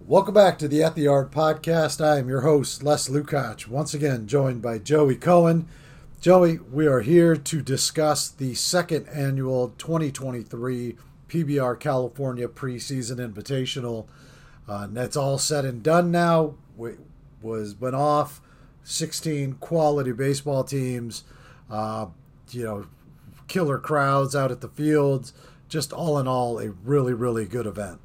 Welcome back to the At the Yard podcast. I am your host, Les Lukács, once again joined by Joey Cohen. Joey, we are here to discuss the second annual 2023 PBR California preseason invitational. Uh, that's all said and done now. We was went off 16 quality baseball teams, uh, you know, killer crowds out at the fields. Just all in all, a really, really good event.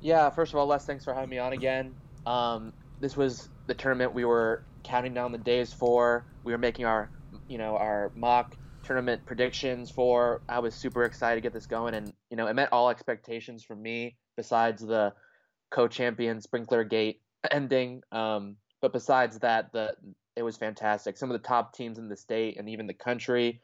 Yeah, first of all, Les, thanks for having me on again. Um, this was the tournament we were counting down the days for. We were making our, you know, our mock tournament predictions for. I was super excited to get this going, and you know, it met all expectations for me. Besides the co-champion Sprinkler Gate ending, um, but besides that, the it was fantastic. Some of the top teams in the state and even the country,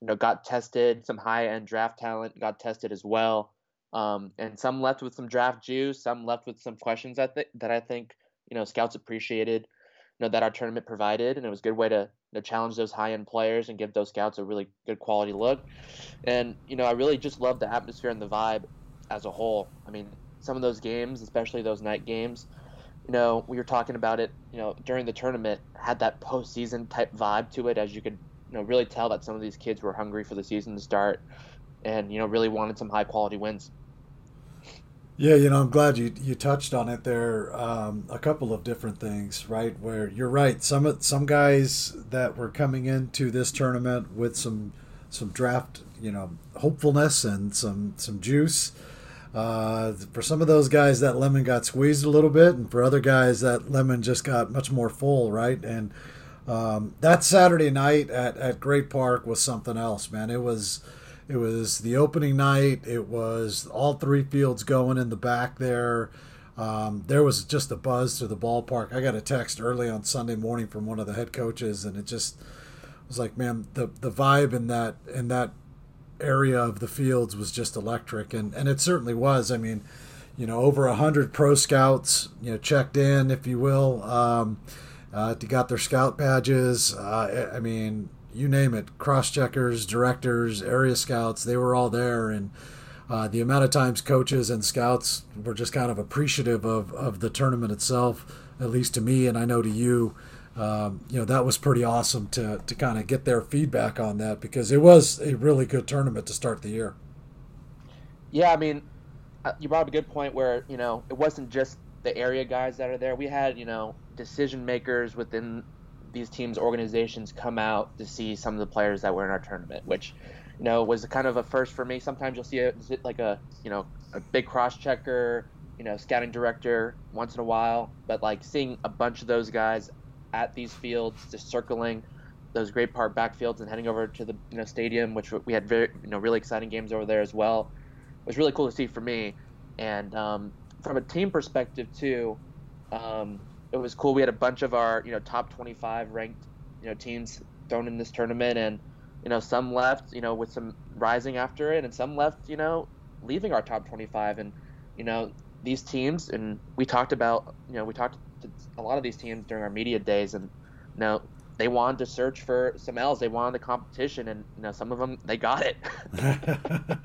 you know, got tested. Some high-end draft talent got tested as well. Um, and some left with some draft juice, some left with some questions that th- that I think you know scouts appreciated, you know that our tournament provided, and it was a good way to, to challenge those high end players and give those scouts a really good quality look. And you know I really just love the atmosphere and the vibe as a whole. I mean some of those games, especially those night games, you know we were talking about it, you know during the tournament had that postseason type vibe to it, as you could you know really tell that some of these kids were hungry for the season to start, and you know really wanted some high quality wins. Yeah, you know, I'm glad you you touched on it there. Um, a couple of different things, right? Where you're right. Some some guys that were coming into this tournament with some some draft, you know, hopefulness and some some juice. Uh, for some of those guys, that lemon got squeezed a little bit, and for other guys, that lemon just got much more full, right? And um, that Saturday night at, at Great Park was something else, man. It was it was the opening night. It was all three fields going in the back there. Um, there was just a buzz to the ballpark. I got a text early on Sunday morning from one of the head coaches, and it just was like, man, the the vibe in that in that area of the fields was just electric, and and it certainly was. I mean, you know, over a hundred pro scouts, you know, checked in, if you will. Um, uh, they got their scout badges. Uh, I mean, you name it, cross checkers, directors, area scouts, they were all there. And uh, the amount of times coaches and scouts were just kind of appreciative of, of the tournament itself, at least to me, and I know to you. Um, you know, that was pretty awesome to, to kind of get their feedback on that because it was a really good tournament to start the year. Yeah, I mean, uh, you brought up a good point where, you know, it wasn't just the area guys that are there. We had, you know, decision makers within these teams organizations come out to see some of the players that were in our tournament, which you know was kind of a first for me. Sometimes you'll see a like a you know a big cross checker, you know, scouting director once in a while, but like seeing a bunch of those guys at these fields, just circling those great park backfields and heading over to the you know stadium, which we had very you know really exciting games over there as well, it was really cool to see for me. And um, from a team perspective too, um, it was cool. We had a bunch of our you know top 25 ranked you know teams thrown in this tournament, and you know some left you know with some rising after it, and some left you know leaving our top 25, and you know these teams, and we talked about you know we talked to a lot of these teams during our media days, and you know they wanted to search for some L's. They wanted the competition, and you know some of them they got it.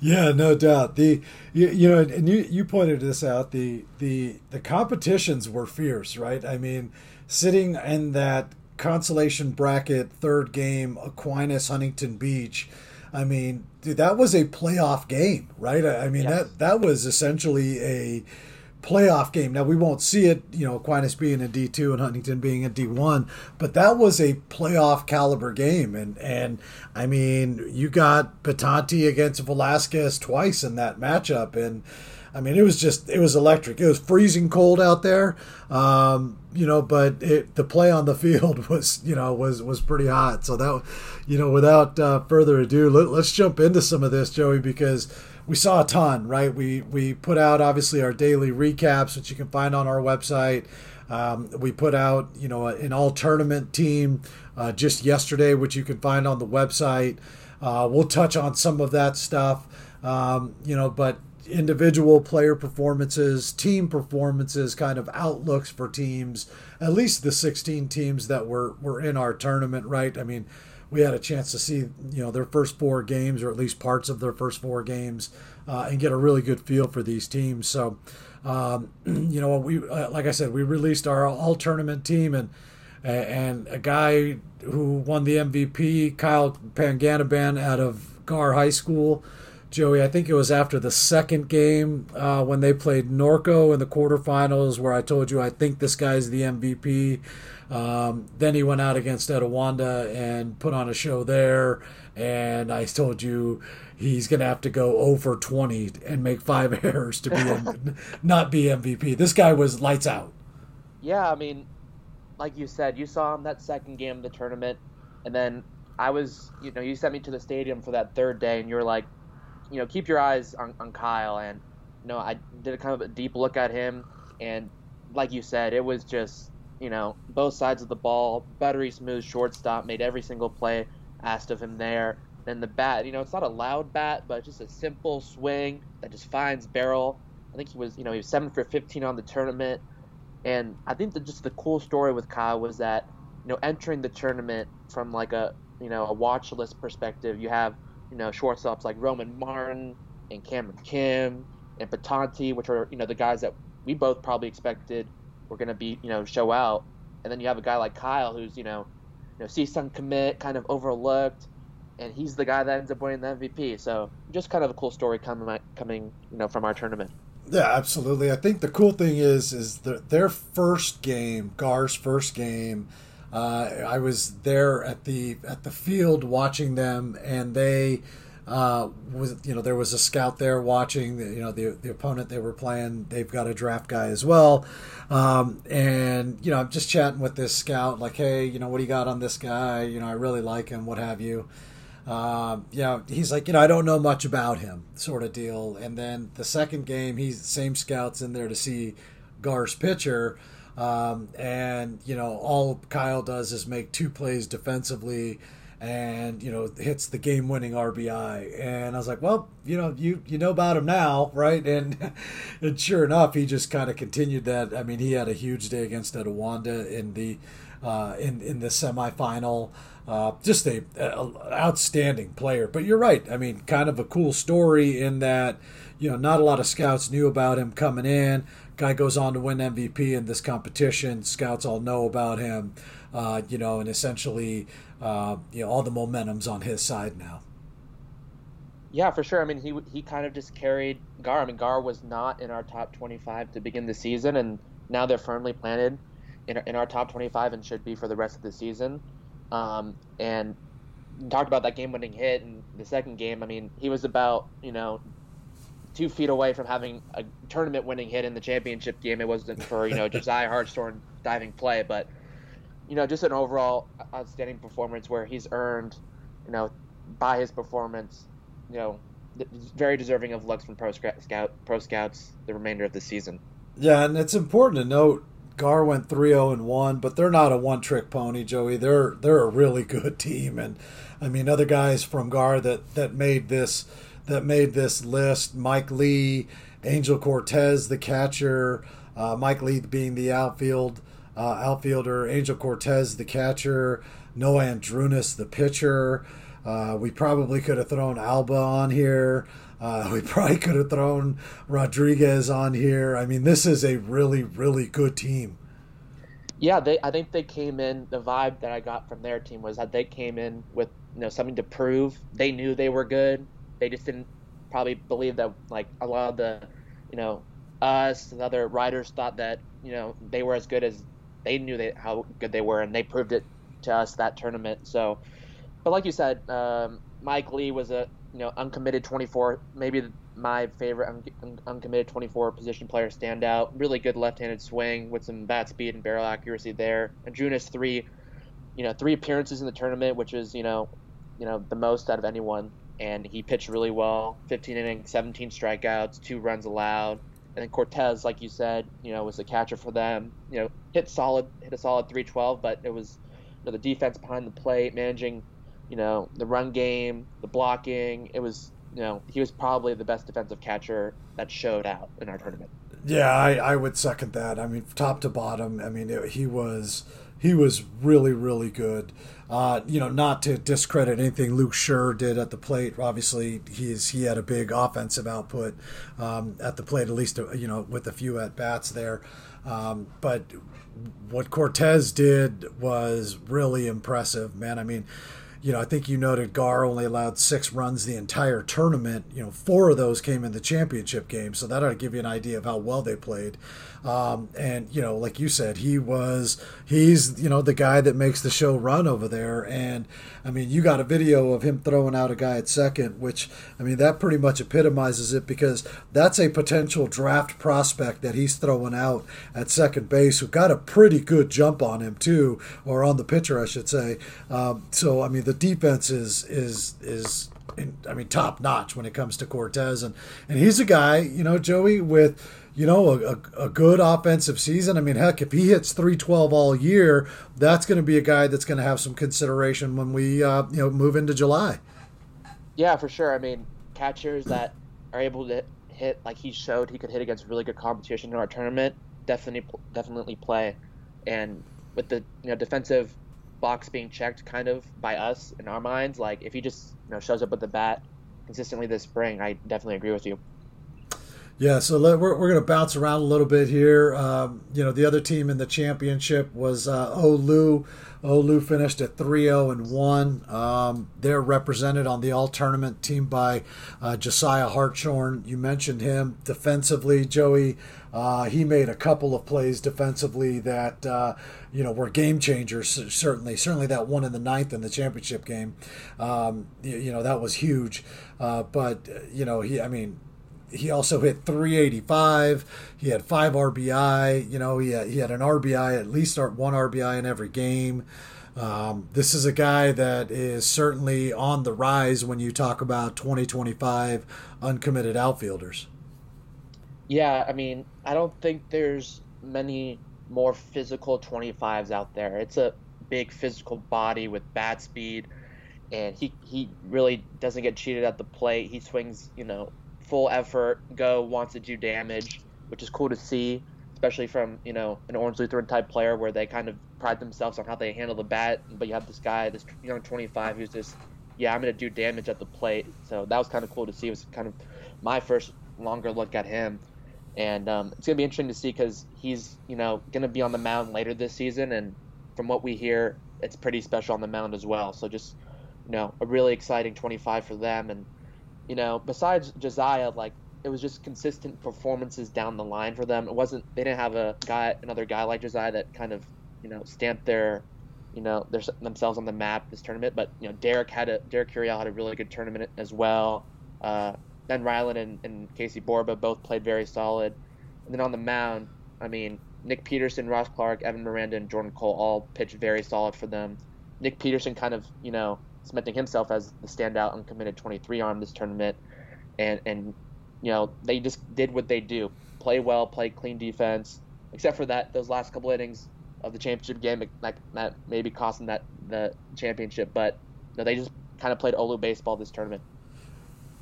yeah, no doubt. The you, you know, and you you pointed this out. The the the competitions were fierce, right? I mean, sitting in that consolation bracket third game, Aquinas Huntington Beach. I mean, dude, that was a playoff game, right? I, I mean yes. that that was essentially a playoff game. Now we won't see it, you know, Aquinas being in D two and Huntington being in D one, but that was a playoff caliber game, and and I mean, you got Bitonti against Velasquez twice in that matchup, and I mean, it was just it was electric. It was freezing cold out there, um, you know, but it, the play on the field was you know was was pretty hot. So that, you know, without uh, further ado, let, let's jump into some of this, Joey, because we saw a ton, right? We we put out obviously our daily recaps, which you can find on our website. Um, we put out, you know, an all tournament team uh, just yesterday, which you can find on the website. Uh, we'll touch on some of that stuff, um, you know, but individual player performances, team performances, kind of outlooks for teams, at least the 16 teams that were, were in our tournament, right? I mean, we had a chance to see you know their first four games or at least parts of their first four games uh, and get a really good feel for these teams. So, um, you know, we uh, like I said, we released our all tournament team and and a guy who won the MVP, Kyle Panganaban out of Gahr High School. Joey, I think it was after the second game uh, when they played Norco in the quarterfinals, where I told you I think this guy's the MVP. Um, then he went out against Etiwanda and put on a show there, and I told you he's going to have to go over 20 and make five errors to be not be MVP. This guy was lights out. Yeah, I mean, like you said, you saw him that second game of the tournament, and then I was, you know, you sent me to the stadium for that third day, and you were like, you know, keep your eyes on, on Kyle, and you know, I did a kind of a deep look at him, and like you said, it was just, you know, both sides of the ball, buttery smooth shortstop, made every single play asked of him there. Then the bat, you know, it's not a loud bat, but just a simple swing that just finds barrel. I think he was, you know, he was seven for 15 on the tournament. And I think that just the cool story with Kyle was that, you know, entering the tournament from like a, you know, a watch list perspective, you have, you know, shortstops like Roman Martin and Cameron Kim and Bitonti, which are, you know, the guys that we both probably expected were going to be, you know, show out. And then you have a guy like Kyle who's, you know, you know, CSUN commit, kind of overlooked, and he's the guy that ends up winning the MVP. So just kind of a cool story coming, coming, you know, from our tournament. Yeah, absolutely. I think the cool thing is is the, their first game, Gahr's first game. Uh, I was there at the at the field watching them, and they uh, was you know there was a scout there watching the, you know the the opponent they were playing. They've got a draft guy as well, um, and you know I'm just chatting with this scout like, hey, you know what do you got on this guy? You know I really like him, what have you. Uh, yeah, he's like, you know, I don't know much about him, sort of deal. And then the second game, he's the same scouts in there to see Gahr's pitcher. Um, and, you know, all Kyle does is make two plays defensively and, you know, hits the game winning RBI. And I was like, well, you know, you, you know about him now, right? And, and sure enough, he just kind of continued that. I mean, he had a huge day against Etiwanda in the, uh, in, in the semifinal. Uh, just a, a, outstanding player. But you're right. I mean, kind of a cool story in that you know not a lot of scouts knew about him coming in. Guy goes on to win MVP in this competition. Scouts all know about him. Uh, you know, and essentially, uh, you know, all the momentum's on his side now. Yeah, for sure. I mean, he he kind of just carried Gahr. I mean, Gahr was not in our top 25 to begin the season, and now they're firmly planted in, in our top 25 and should be for the rest of the season. Um, and talked about that game-winning hit in the second game. I mean, he was about you know two feet away from having a tournament-winning hit in the championship game. It wasn't for you know Josiah Hartshorn diving play, but you know just an overall outstanding performance where he's earned you know by his performance you know very deserving of looks from pro scout pro scouts the remainder of the season. Yeah, and it's important to note Gahr went 3-0 and 1, but they're not a one-trick pony, Joey. They're they're a really good team and I mean other guys from Gahr that that made this that made this list, Mike Lee, Angel Cortez the catcher, uh, Mike Lee being the outfield uh, outfielder, Angel Cortez the catcher, Noah Andrunas the pitcher. Uh, we probably could have thrown Alba on here. Uh, we probably could have thrown Rodriguez on here. I mean, this is a really, really good team. Yeah, they. I think they came in. The vibe that I got from their team was that they came in with you know something to prove. They knew they were good. They just didn't probably believe that like a lot of the, you know, us and other riders thought that you know they were as good as they knew they, how good they were, and they proved it to us that tournament. So, but like you said, um, Mike Lee was a you know, uncommitted 24, maybe my favorite un- uncommitted 24 position player standout. Really good left-handed swing with some bat speed and barrel accuracy there. And Junis three, you know, three appearances in the tournament, which is you know, you know the most out of anyone. And he pitched really well. 15 innings, 17 strikeouts, two runs allowed. And then Cortez, like you said, you know, was the catcher for them. You know, hit solid, hit a solid 312, but it was you know, the defense behind the plate, managing you know, the run game, the blocking. It was, you know, he was probably the best defensive catcher that showed out in our tournament. Yeah, I, I would second that. I mean, top to bottom, I mean, it, he was he was really really good. Uh, you know, not to discredit anything Luke Schur did at the plate. Obviously, he's he had a big offensive output um, at the plate, at least uh, you know with a few at bats there. Um, but what Cortez did was really impressive, man. I mean, you know, I think you noted Gahr only allowed six runs the entire tournament. You know, four of those came in the championship game, so that ought to give you an idea of how well they played. Um, and you know, like you said, he was he's you know the guy that makes the show run over there. And I mean, you got a video of him throwing out a guy at second, which I mean that pretty much epitomizes it because that's a potential draft prospect that he's throwing out at second base who got a pretty good jump on him too, or on the pitcher, I should say. Um, so I mean, the defense is is is I mean, top notch when it comes to Cortez and and he's a guy, you know, Joey with you know, a, a, good offensive season. I mean, heck, if he hits 312 all year, that's going to be a guy that's going to have some consideration when we, uh, you know, move into July. Yeah, for sure. I mean, catchers that are able to hit like he showed he could hit against really good competition in our tournament definitely definitely play. And with the you know defensive box being checked kind of by us in our minds, like if he just you know shows up with the bat consistently this spring, I definitely agree with you. Yeah, so let, we're, we're going to bounce around a little bit here. Um, you know, the other team in the championship was uh, Olu. Olu finished at 3 0 and 1. Um, they're represented on the all tournament team by uh, Josiah Hartshorn. You mentioned him defensively, Joey. Uh, he made a couple of plays defensively that uh, you know were game changers. Certainly, certainly that one in the ninth in the championship game. Um, you, you, know that was huge. Uh, but you know he, I mean, he also hit 385. He had five RBI. You know, he had, he had an RBI, at least one RBI in every game. Um, this is a guy that is certainly on the rise when you talk about 2025 uncommitted outfielders. Yeah, I mean, I don't think there's many more physical 25s out there. It's a big physical body with bat speed, and he, he really doesn't get cheated at the plate. He swings, you know, full effort, go wants to do damage, which is cool to see, especially from you know an Orange Lutheran type player where they kind of pride themselves on how they handle the bat. But you have this guy, this young 25, who's just yeah, I'm gonna do damage at the plate. So that was kind of cool to see. It was kind of my first longer look at him, and um, it's gonna be interesting to see because he's you know gonna be on the mound later this season, and from what we hear, it's pretty special on the mound as well. So just you know a really exciting 25 for them and you know, besides Josiah, like it was just consistent performances down the line for them. It wasn't they didn't have a guy, another guy like Josiah that kind of, you know, stamped their, you know, their, themselves on the map this tournament. But you know, Derek had a Derek Curiel had a really good tournament as well. Uh, Ben Ryland and, and Casey Borba both played very solid. And then on the mound, I mean, Nick Peterson, Ross Clark, Evan Miranda, and Jordan Cole all pitched very solid for them. Nick Peterson kind of, you know, cementing himself as the standout uncommitted 23 arm this tournament. And, and you know, they just did what they do play well, play clean defense, except for that, those last couple innings of the championship game, like that maybe costing that the championship. But know, they just kind of played Olu baseball this tournament.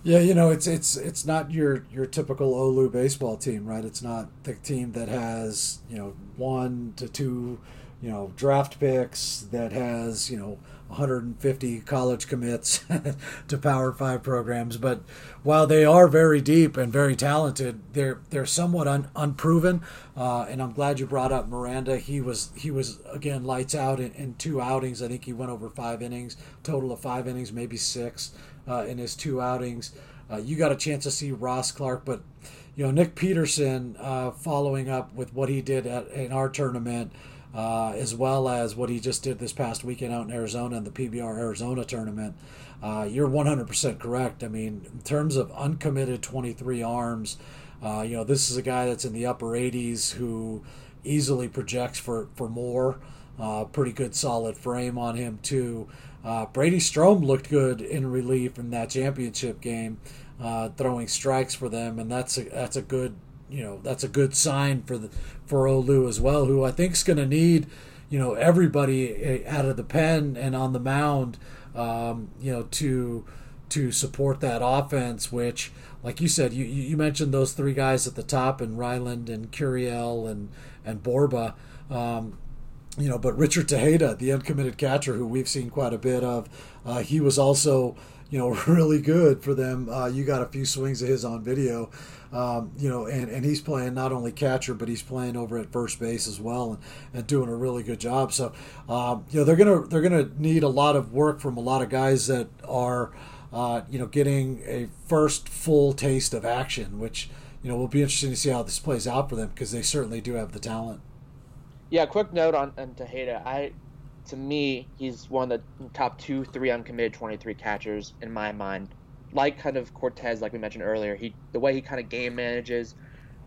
Yeah, you know, it's it's it's not your your typical Olu baseball team, right? It's not the team that has you know one to two, you know, draft picks that has you know 150 college commits to Power Five programs. But while they are very deep and very talented, they're they're somewhat un, unproven. Uh, and I'm glad you brought up Miranda. He was he was again lights out in, in, two outings. I think he went over five innings, total of five innings, maybe six uh, in his two outings. Uh, you got a chance to see Ross Clark, but you know Nick Peterson uh, following up with what he did at, in our tournament uh, as well as what he just did this past weekend out in Arizona in the PBR Arizona tournament. Uh, you're 100% correct. I mean, in terms of uncommitted 23 arms, uh, you know, this is a guy that's in the upper 80s who easily projects for, for more. Uh, pretty good solid frame on him, too. Uh, Brady Strom looked good in relief in that championship game, uh, throwing strikes for them, and that's a, that's a good you know that's a good sign for the for Olu as well, who I think is going to need you know everybody eh, out of the pen and on the mound, um, you know to to support that offense. Which, like you said, you you mentioned those three guys at the top, and Ryland and Curiel and and Borba. Um, you know, but Richard Tejeda, the uncommitted catcher, who we've seen quite a bit of, uh, he was also you know really good for them. Uh, you got a few swings of his on video. Um, you know, and, and he's playing not only catcher, but he's playing over at first base as well, and, and doing a really good job. So, um, you know, they're gonna they're gonna need a lot of work from a lot of guys that are, uh, you know, getting a first full taste of action, which you know will be interesting to see how this plays out for them because they certainly do have the talent. Yeah, quick note on, on Tejeda. I, to me, he's one of the top two, three uncommitted 23 catchers in my mind. Like kind of Cortez, like we mentioned earlier, he the way he kind of game manages,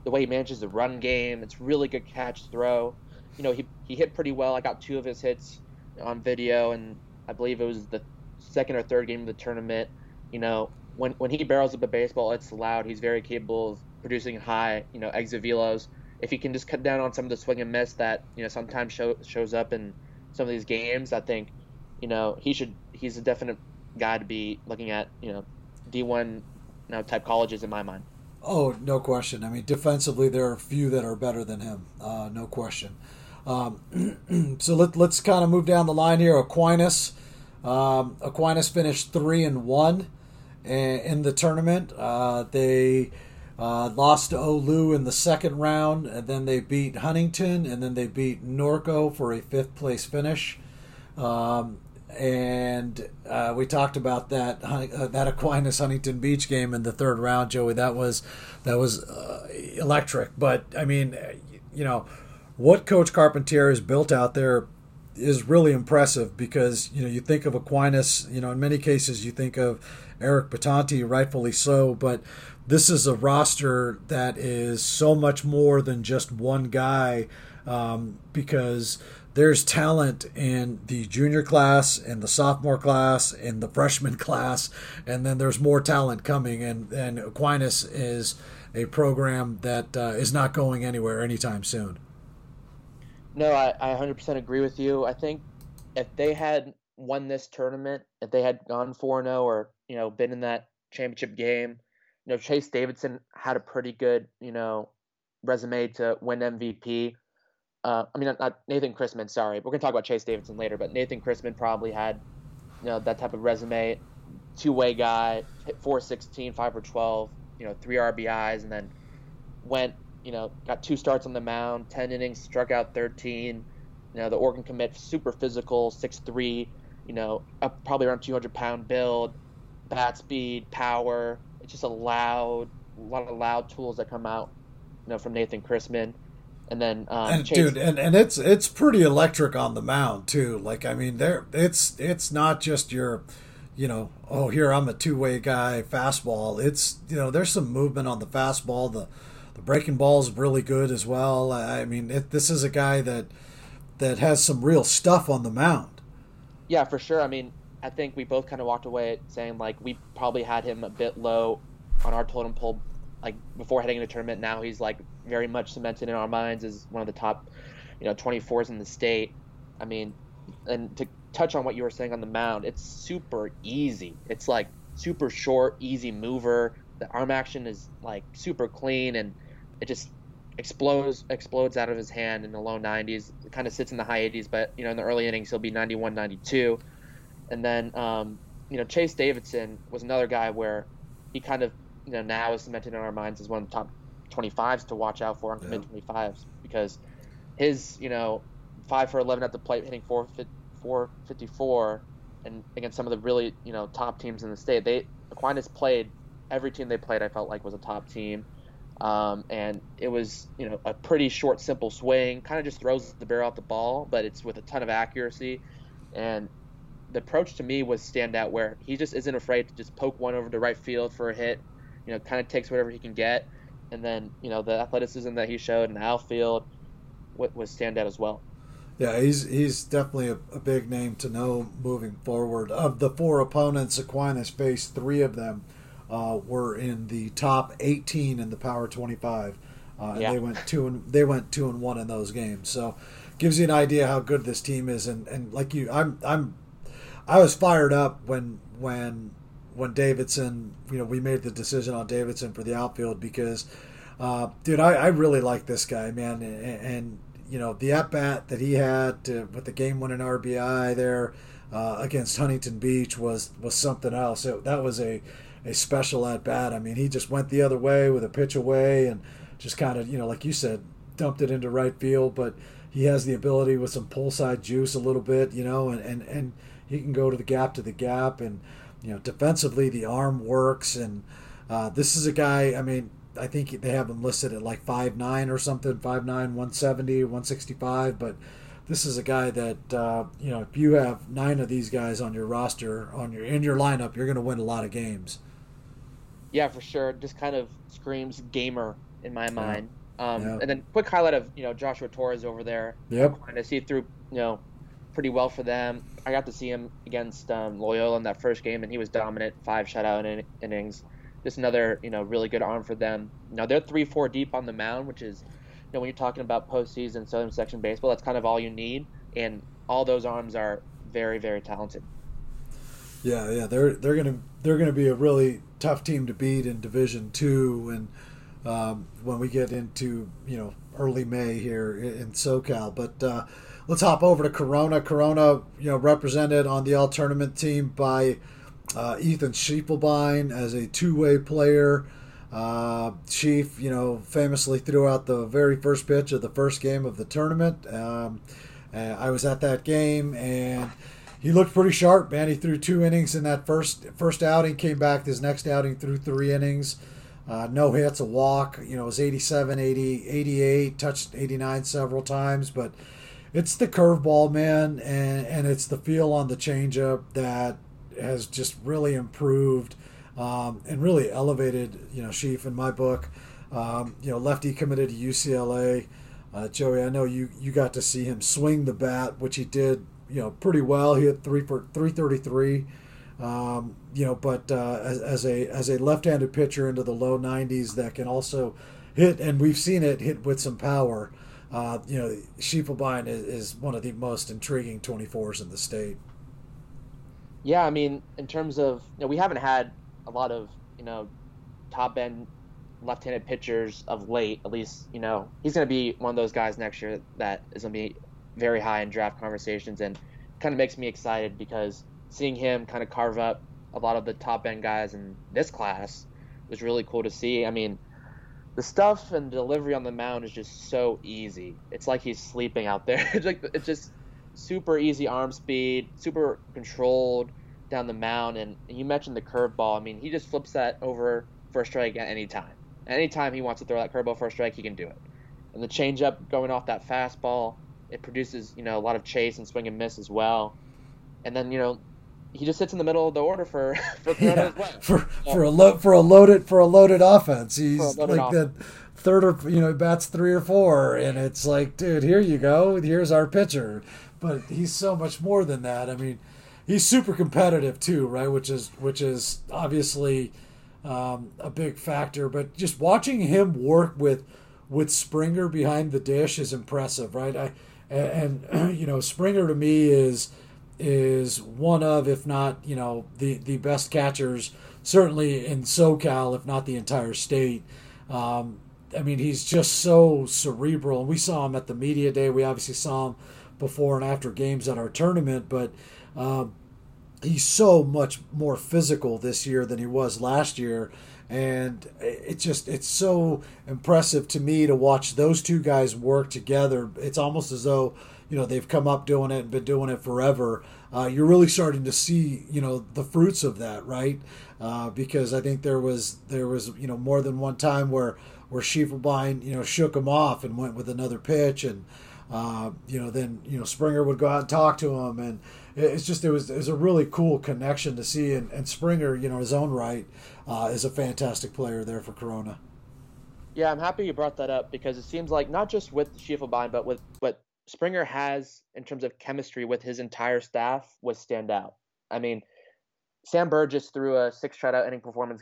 the way he manages the run game, it's really good catch throw. You know, he he hit pretty well. I got two of his hits on video, and I believe it was the second or third game of the tournament. You know, when when he barrels up a baseball, it's loud. He's very capable of producing high, you know, exit velos if he can just cut down on some of the swing and miss that you know sometimes show, shows up in some of these games, I think you know he should he's a definite guy to be looking at you know D1 you know, type colleges in my mind. Oh, no question. I mean, defensively, there are a few that are better than him. Uh, no question. Um, so let, let's kind of move down the line here. Aquinas. Um, Aquinas finished three and one in the tournament. Uh, they uh, lost to Olu in the second round, and then they beat Huntington, and then they beat Norco for a fifth place finish. Um, and uh, we talked about that uh, that Aquinas Huntington Beach game in the third round, Joey. That was that was uh, electric. But I mean, you know, what Coach Carpentier has built out there is really impressive because you know you think of Aquinas. You know, in many cases you think of Eric Bitonti, rightfully so, but this is a roster that is so much more than just one guy um, because there's talent in the junior class in the sophomore class in the freshman class and then there's more talent coming. And, and aquinas is a program that uh, is not going anywhere anytime soon. No I, I 100% agree with you. I think if they had won this tournament if they had gone 4-0 or you know been in that championship game you know, Chase Davidson had a pretty good, you know, resume to win MVP. Uh, I mean, not, Nathan Chrisman, sorry. We're going to talk about Chase Davidson later, but Nathan Chrisman probably had, you know, that type of resume. Two way guy, hit 416, 5 for 12, you know, three RBIs, and then went, you know, got two starts on the mound, 10 innings, struck out 13. You know, the Oregon commit, super physical, 6'3, you know, up probably around 200 pound build, bat speed, power it's just a loud, a lot of loud tools that come out, you know, from Nathan Chrisman. And then, um, and, Chase, dude, and, and it's it's pretty electric on the mound too. Like, I mean, there it's it's not just your, you know, oh here I'm a two way guy fastball. It's you know there's some movement on the fastball. The the breaking ball is really good as well. I mean, it, this is a guy that that has some real stuff on the mound. Yeah, for sure. I mean, I think we both kind of walked away saying like we probably had him a bit low on our totem pole, like before heading into tournament. Now he's like very much cemented in our minds as one of the top, you know, 24s in the state. I mean, and to touch on what you were saying on the mound, it's super easy. It's like super short, easy mover. The arm action is like super clean and it just explodes explodes out of his hand in the low 90s. It kind of sits in the high 80s, but you know in the early innings he'll be 91, 92. And then, um, you know, Chase Davidson was another guy where he kind of, you know, now is cemented in our minds as one of the top 25s to watch out for on yeah. mid 25s because his, you know, five for 11 at the plate, hitting 454, and against some of the really, you know, top teams in the state. They Aquinas played every team they played. I felt like was a top team. Um, and it was you know a pretty short, simple swing. Kind of just throws the barrel out the ball, but it's with a ton of accuracy. And the approach to me was stand out where he just isn't afraid to just poke one over to right field for a hit. You know, kind of takes whatever he can get, and then you know the athleticism that he showed in the outfield was stand out as well. Yeah, he's he's definitely a, a, big name to know moving forward. Of the four opponents Aquinas faced, three of them uh, were in the top 18 in the Power 25. Uh, and yeah. they went two and they went two and one in those games. So gives you an idea how good this team is. And, and like you, I'm I'm I was fired up when when when Davidson, you know, we made the decision on Davidson for the outfield because, uh, dude, I, I really like this guy, man, and, and you know the at bat that he had to, with the game winning RBI there uh, against Huntington Beach was was something else. It, that was a a special at bat. I mean, he just went the other way with a pitch away and just kind of you know like you said dumped it into right field, but he has the ability with some pull side juice a little bit, you know, and and and he can go to the gap to the gap and you know defensively the arm works and uh, this is a guy. I mean, I think they have him listed at like five nine or something, five nine, 170, 165. But this is a guy that uh, you know, if you have nine of these guys on your roster, on your in your lineup, you're going to win a lot of games. Yeah, for sure. Just kind of screams gamer in my mind. Um, yeah. And then quick highlight of you know Joshua Torres over there. Yep. Of see through you know pretty well for them. I got to see him against um, Loyola in that first game, and he was dominant, five shutout in- innings just another you know really good arm for them. Now they're three four deep on the mound, which is you know when you're talking about postseason Southern Section baseball, that's kind of all you need, and all those arms are very very talented. Yeah, yeah, they're they're gonna they're gonna be a really tough team to beat in Division Two, and um, when we get into you know early May here in SoCal, but. Uh, let's hop over to Corona. Corona, you know, represented on the all tournament team by uh, Ethan Schiefelbein as a two-way player. Uh, Chief, you know, famously threw out the very first pitch of the first game of the tournament. Um, I was at that game, and he looked pretty sharp, man. He threw two innings in that first first outing, came back his next outing threw three innings. Uh, no hits, a walk. You know, it was 87, 80, 88, touched 89 several times, but it's the curveball, man, and, and it's the feel on the changeup that has just really improved um, and really elevated, you know, Sheaf in my book. Um, you know, lefty committed to UCLA. Uh, Joey, I know you, you got to see him swing the bat, which he did, you know, pretty well. He hit three for 333. Um, you know, but uh, as, as a as a left-handed pitcher into the low 90s that can also hit, and we've seen it hit with some power. Uh, you know, Schiefelbein is, is one of the most intriguing 24s in the state yeah, I mean, in terms of you know, we haven't had a lot of you know top end left-handed pitchers of late. At least you know he's going to be one of those guys next year that is going to be very high in draft conversations, and kind of makes me excited because seeing him kind of carve up a lot of the top end guys in this class was really cool to see. I mean, the stuff and delivery on the mound is just so easy. It's like he's sleeping out there. it's like it's just super easy arm speed, super controlled down the mound. And, and you mentioned the curveball. I mean, he just flips that over for a strike at any time. Anytime he wants to throw that curveball for a strike, he can do it. And the changeup going off that fastball, it produces you know a lot of chase and swing and miss as well. And then you know he just sits in the middle of the order for for yeah, well. for for a lo- for a loaded for a loaded offense. He's loaded like offense. the third or you know bats three or four, and it's like, dude, here you go. Here's our pitcher but he's so much more than that. I mean, he's super competitive too, right? Which is which is obviously um, a big factor. But just watching him work with with Springer behind the dish is impressive, right? I and, and you know Springer to me is is one of, if not you know the the best catchers certainly in SoCal, if not the entire state. Um, I mean, he's just so cerebral. And we saw him at the media day. We obviously saw him before and after games at our tournament, but um, he's so much more physical this year than he was last year. And it's just it's so impressive to me to watch those two guys work together. It's almost as though you know they've come up doing it and been doing it forever. Uh, you're really starting to see you know the fruits of that, right? Uh, because I think there was there was you know more than one time where where Schiefelbein you know shook him off and went with another pitch and uh, you know, then you know Springer would go out and talk to him, and it's just it was it was a really cool connection to see. And, and Springer, you know, his own right, uh, is a fantastic player there for Corona. Yeah, I'm happy you brought that up because it seems like not just with Schiefelbein, but with what Springer has in terms of chemistry with his entire staff was stand out. I mean, Sam Burgess threw a six shutout inning performance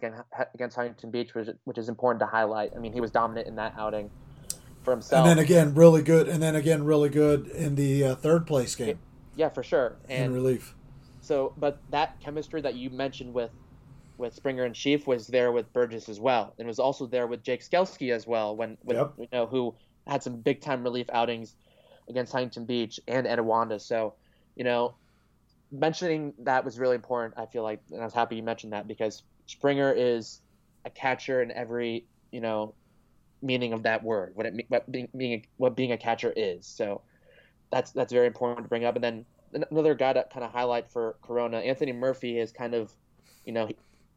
against Huntington Beach, which, which is important to highlight. I mean, he was dominant in that outing for himself. And then again, really good. And then again, really good in the uh, third place game. Yeah, for sure. And in relief. So, but that chemistry that you mentioned with with Springer and Sheaf was there with Burgess as well, and was also there with Jake Skelski as well. When, when yep. you know who had some big time relief outings against Huntington Beach and Etiwanda. So, you know, mentioning that was really important. I feel like, and I was happy you mentioned that because Springer is a catcher in every you know meaning of that word, what it what being, being what being a catcher is. So that's that's very important to bring up. And then another guy to kind of highlight for Corona, Anthony Murphy is kind of, you know,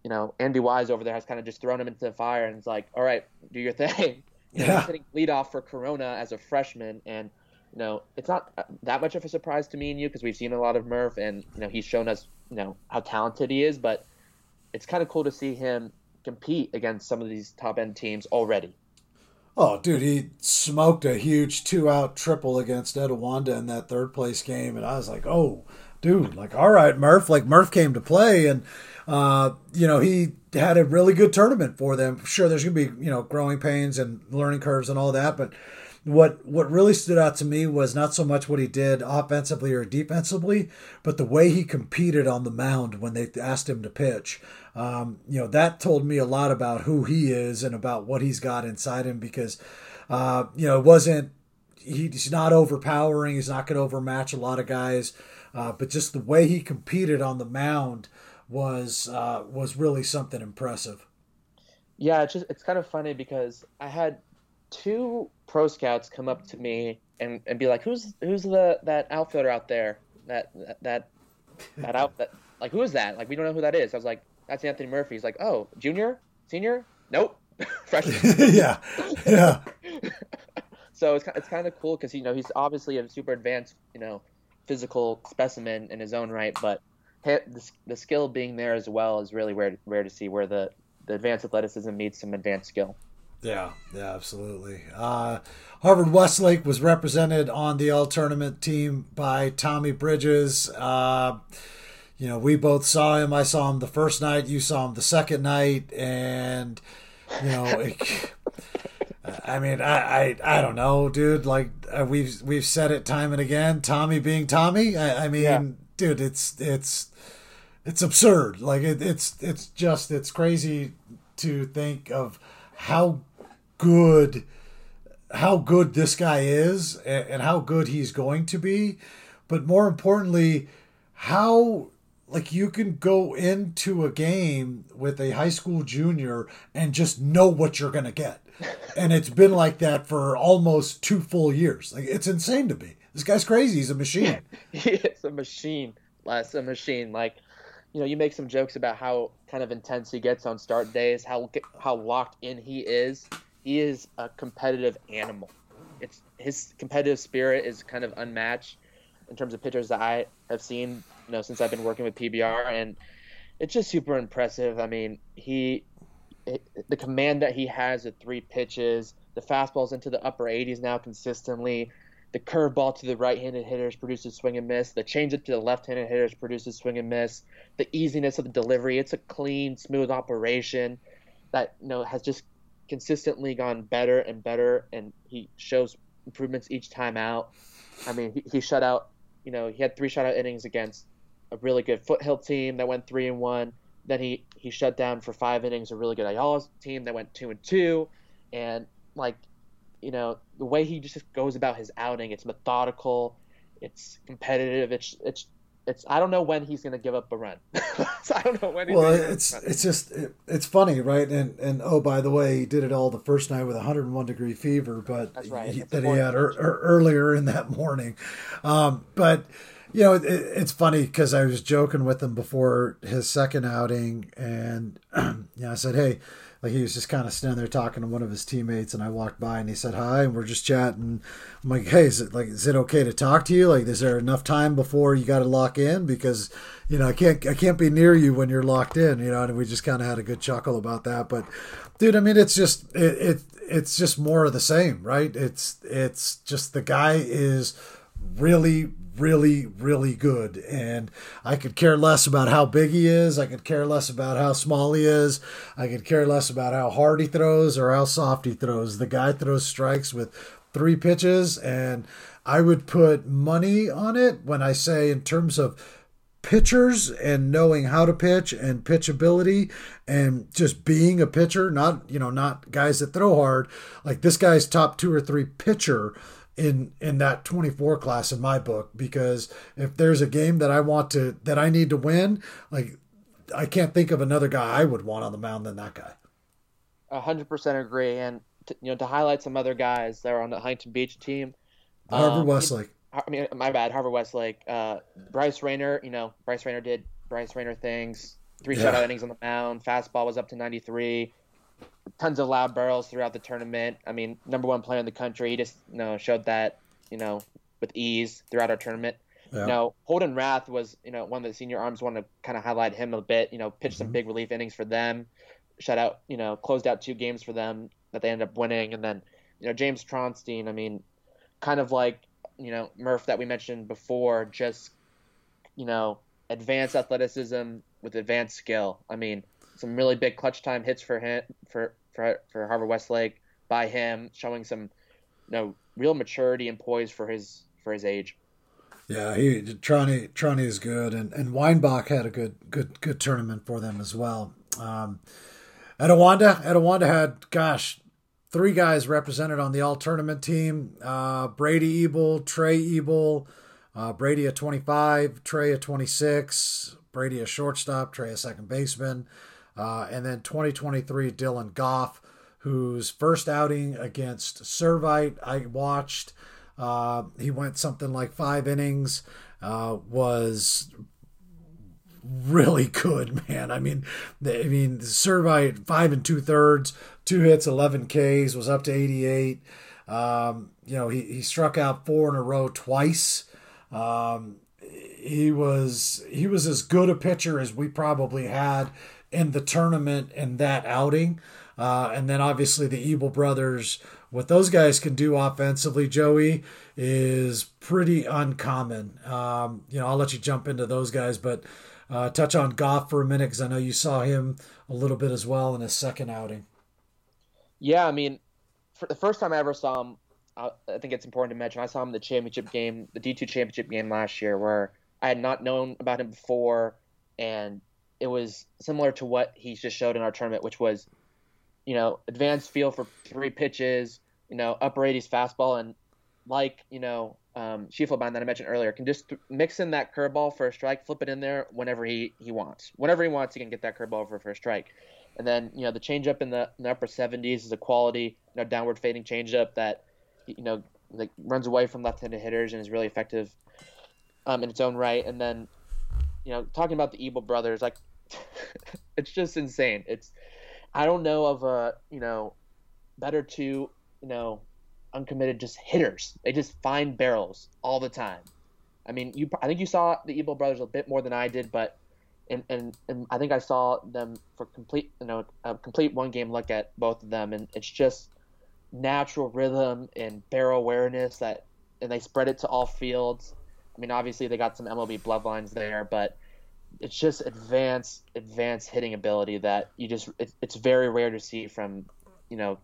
you know, Andy Wise over there has kind of just thrown him into the fire and it's like, all right, do your thing. yeah. He's hitting leadoff for Corona as a freshman, and you know, it's not that much of a surprise to me and you because we've seen a lot of Murph, and you know, he's shown us, you know, how talented he is. But it's kind of cool to see him compete against some of these top end teams already. Oh, dude, he smoked a huge two out triple against Etiwanda in that third place game. And I was like, oh, dude, like, all right, Murph. Like, Murph came to play. And, uh, you know, he had a really good tournament for them. Sure, there's to be, you know, growing pains and learning curves and all that. But what what really stood out to me was not so much what he did offensively or defensively, but the way he competed on the mound when they asked him to pitch. Um, you know that told me a lot about who he is and about what he's got inside him because uh, you know it wasn't he's not overpowering. He's not going to overmatch a lot of guys, uh, but just the way he competed on the mound was uh, was really something impressive. Yeah, it's just it's kind of funny because I had two pro scouts come up to me and, and be like, "Who's who's the that outfielder out there? That that that out that like who is that? Like we don't know who that is." I was like, "That's Anthony Murphy." He's like, "Oh, junior, senior? Nope, freshman." yeah, yeah. so it's it's kind of cool because you know he's obviously a super advanced you know physical specimen in his own right, but the, the skill being there as well is really rare rare to see where the the advanced athleticism meets some advanced skill. Yeah, yeah, absolutely. Uh, Harvard Westlake was represented on the all tournament team by Tommy Bridges. Uh, you know, we both saw him. I saw him the first night. You saw him the second night, and you know, it, I mean, I, I, I don't know, dude. Like uh, we've we've said it time and again. Tommy being Tommy. I, I mean, yeah. dude, it's it's it's absurd. Like it, it's it's just it's crazy to think of how good how good this guy is and, how good he's going to be. But more importantly how like you can go into a game with a high school junior and just know what you're going to get. And it's been like that for almost two full years. Like it's insane to me. This guy's crazy. He's a machine. He is a machine. Less a machine. Like you know you make some jokes about how kind of intense he gets on start days how how locked in he is is a competitive animal. It's his competitive spirit is kind of unmatched in terms of pitchers that I have seen, you know, since I've been working with PBR, and it's just super impressive. I mean, he, the command that he has at three pitches, the fastballs into the upper 80s now consistently, the curveball to the right-handed hitters produces swing and miss, the changeup to the left-handed hitters produces swing and miss, the easiness of the delivery, it's a clean, smooth operation that you know has just consistently gone better and better, and he shows improvements each time out. I mean, he, he shut out, you know, he had three shutout innings against a really good Foothill team that went three and one. Then he he shut down for five innings a really good Ayala team that went two and two, and like, you know, the way he just goes about his outing, it's methodical, it's competitive, it's it's it's I don't know when he's going to give up a run. so I don't know when. He's gonna get it. Well, it's it's just it, it's funny, right? And and oh, by the way, he did it all the first night with a 101 degree fever, but That's right. he, that he had er, er, earlier in that morning. Um, but you know, it, it's funny because I was joking with him before his second outing, and yeah, I said, hey like he was just kind of standing there talking to one of his teammates and I walked by and he said hi and we're just chatting. I'm like, hey, is it like is it okay to talk to you? Like, is there enough time before you got to lock in? Because you know I can't I can't be near you when you're locked in. You know, and we just kind of had a good chuckle about that. But dude, I mean, it's just it, it it's just more of the same, right? It's it's just the guy is really really, really good. And I could care less about how big he is. I could care less about how small he is. I could care less about how hard he throws or how soft he throws. The guy throws strikes with three pitches, and I would put money on it when I say, in terms of pitchers and knowing how to pitch and pitchability and just being a pitcher not you know not guys that throw hard like this guy's top two or three pitcher in in that 24 class in my book because if there's a game that I want to that I need to win, like I can't think of another guy I would want on the mound than that guy. hundred percent agree, and to, you know to highlight some other guys that are on the Huntington Beach team. Harvard um, Westlake. I mean, my bad, Harvard Westlake. Uh, Bryce Rainer, you know, Bryce Rainer did Bryce Rainer things. Three yeah. shutout innings on the mound. Fastball was up to 93. Tons of loud barrels throughout the tournament. I mean, number one player in the country. He just you know showed that you know with ease throughout our tournament. Yeah. You know, Holden Rath was you know one of the senior arms. Want to kind of highlight him a bit. You know, pitched mm-hmm. some big relief innings for them. Shut out. You know, closed out two games for them that they ended up winning, and then you know James Tronstein. I mean, kind of like you know Murph that we mentioned before. Just you know advanced athleticism with advanced skill. I mean, some really big clutch time hits for him for for for Harvard Westlake by him, showing some you know real maturity and poise for his for his age. Yeah, he Tronny Tronny is good, and and Weinbach had a good good good tournament for them as well. Um, Etiwanda had gosh three guys represented on the all tournament team: uh, Brady Ebel, Trey Ebel, uh, Brady a 25, Trey a 26, Brady a shortstop, Trey a second baseman, uh, and then 2023 Dylan Goff, whose first outing against Servite I watched. Uh, he went something like five innings, uh, was really good, man. I mean, I mean, Servite five and two thirds, two hits, 11 Ks, was up to 88. Um, you know, he, he struck out four in a row twice. Um, he was he was as good a pitcher as we probably had in the tournament in that outing. Uh, and then obviously the Ebel brothers, what those guys can do offensively, Joey, is pretty uncommon. Um, you know, I'll let you jump into those guys, but uh, touch on Goff for a minute because I know you saw him a little bit as well in his second outing. Yeah, I mean, for the first time I ever saw him, I think it's important to mention I saw him in the championship game, the D2 championship game last year, where I had not known about him before, and it was similar to what he just showed in our tournament, which was, you know, advanced feel for three pitches, you know, upper 80s fastball, and like you know, um, that I mentioned earlier, can just mix in that curveball for a strike, flip it in there whenever he he wants, whenever he wants, he can get that curveball over for a strike. And then you know the changeup in the, in the upper 70s is a quality, you know, downward fading changeup that you know, like runs away from left-handed hitters and is really effective um, in its own right. And then, you know, talking about the Ebel brothers, like it's just insane. It's I don't know of a you know better two you know uncommitted just hitters. They just find barrels all the time. I mean, you I think you saw the Ebel brothers a bit more than I did, but and, and, and I think I saw them for complete you know a complete one game look at both of them, and it's just natural rhythm and barrel awareness that and they spread it to all fields. I mean, obviously they got some MLB bloodlines there, but it's just advanced advanced hitting ability that you just it, it's very rare to see from you know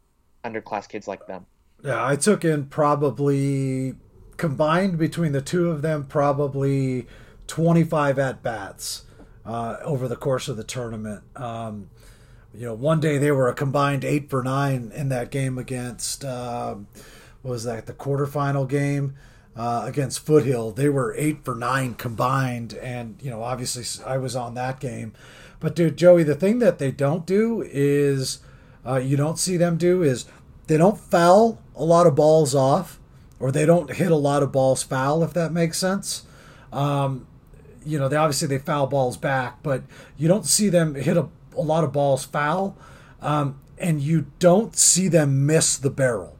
underclass kids like them. Yeah, I took in probably combined between the two of them probably 25 at bats uh, over the course of the tournament. Um, you know, one day they were a combined eight for nine in that game against, uh, was that the quarterfinal game uh, against Foothill? They were eight for nine combined. And, you know, obviously I was on that game. But, dude, Joey, the thing that they don't do is, uh, you don't see them do is they don't foul a lot of balls off or they don't hit a lot of balls foul, if that makes sense. Um, you know, they obviously they foul balls back, but you don't see them hit a a lot of balls foul, um, and you don't see them miss the barrel.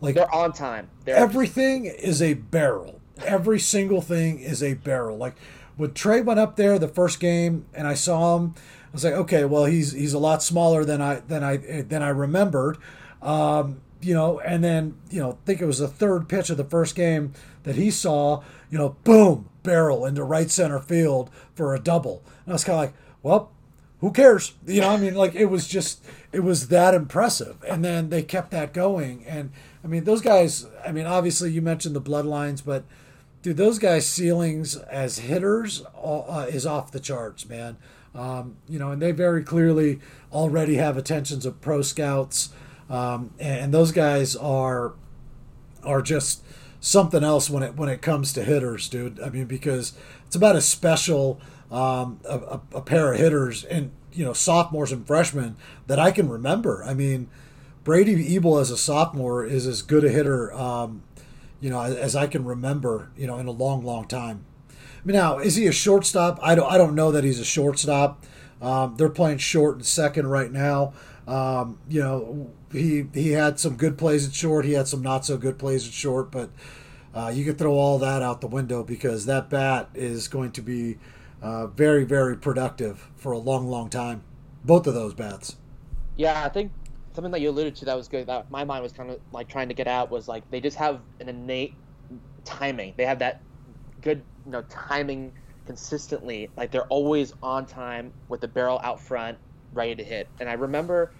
Like they're on time. They're... Everything is a barrel. Every single thing is a barrel. Like when Trey went up there the first game, and I saw him, I was like, okay, well he's he's a lot smaller than I than I than I remembered. Um, you know, and then you know, I think it was the third pitch of the first game that he saw. You know, boom, barrel into right center field for a double. And I was kind of like, well, who cares? You know, I mean, like it was just it was that impressive, and then they kept that going. And I mean, those guys. I mean, obviously you mentioned the bloodlines, but dude, those guys' ceilings as hitters uh, is off the charts, man. Um, you know, and they very clearly already have attentions of pro scouts, um, and those guys are are just something else when it when it comes to hitters, dude. I mean, because it's about as special um, a, a, pair of hitters and you know sophomores and freshmen that I can remember. I mean, Brady Ebel as a sophomore is as good a hitter, um, you know, as I can remember, you know, in a long, long time. Now is he a shortstop? I don't. I don't know that he's a shortstop. Um, they're playing short and second right now. Um, you know, he he had some good plays at short. He had some not so good plays at short, but uh, you could throw all that out the window because that bat is going to be uh, very very productive for a long long time. Both of those bats. Yeah, I think something that you alluded to that was good. That my mind was kind of like trying to get out was like they just have an innate timing. They have that good you know timing consistently. Like they're always on time with the barrel out front, ready to hit. And I remember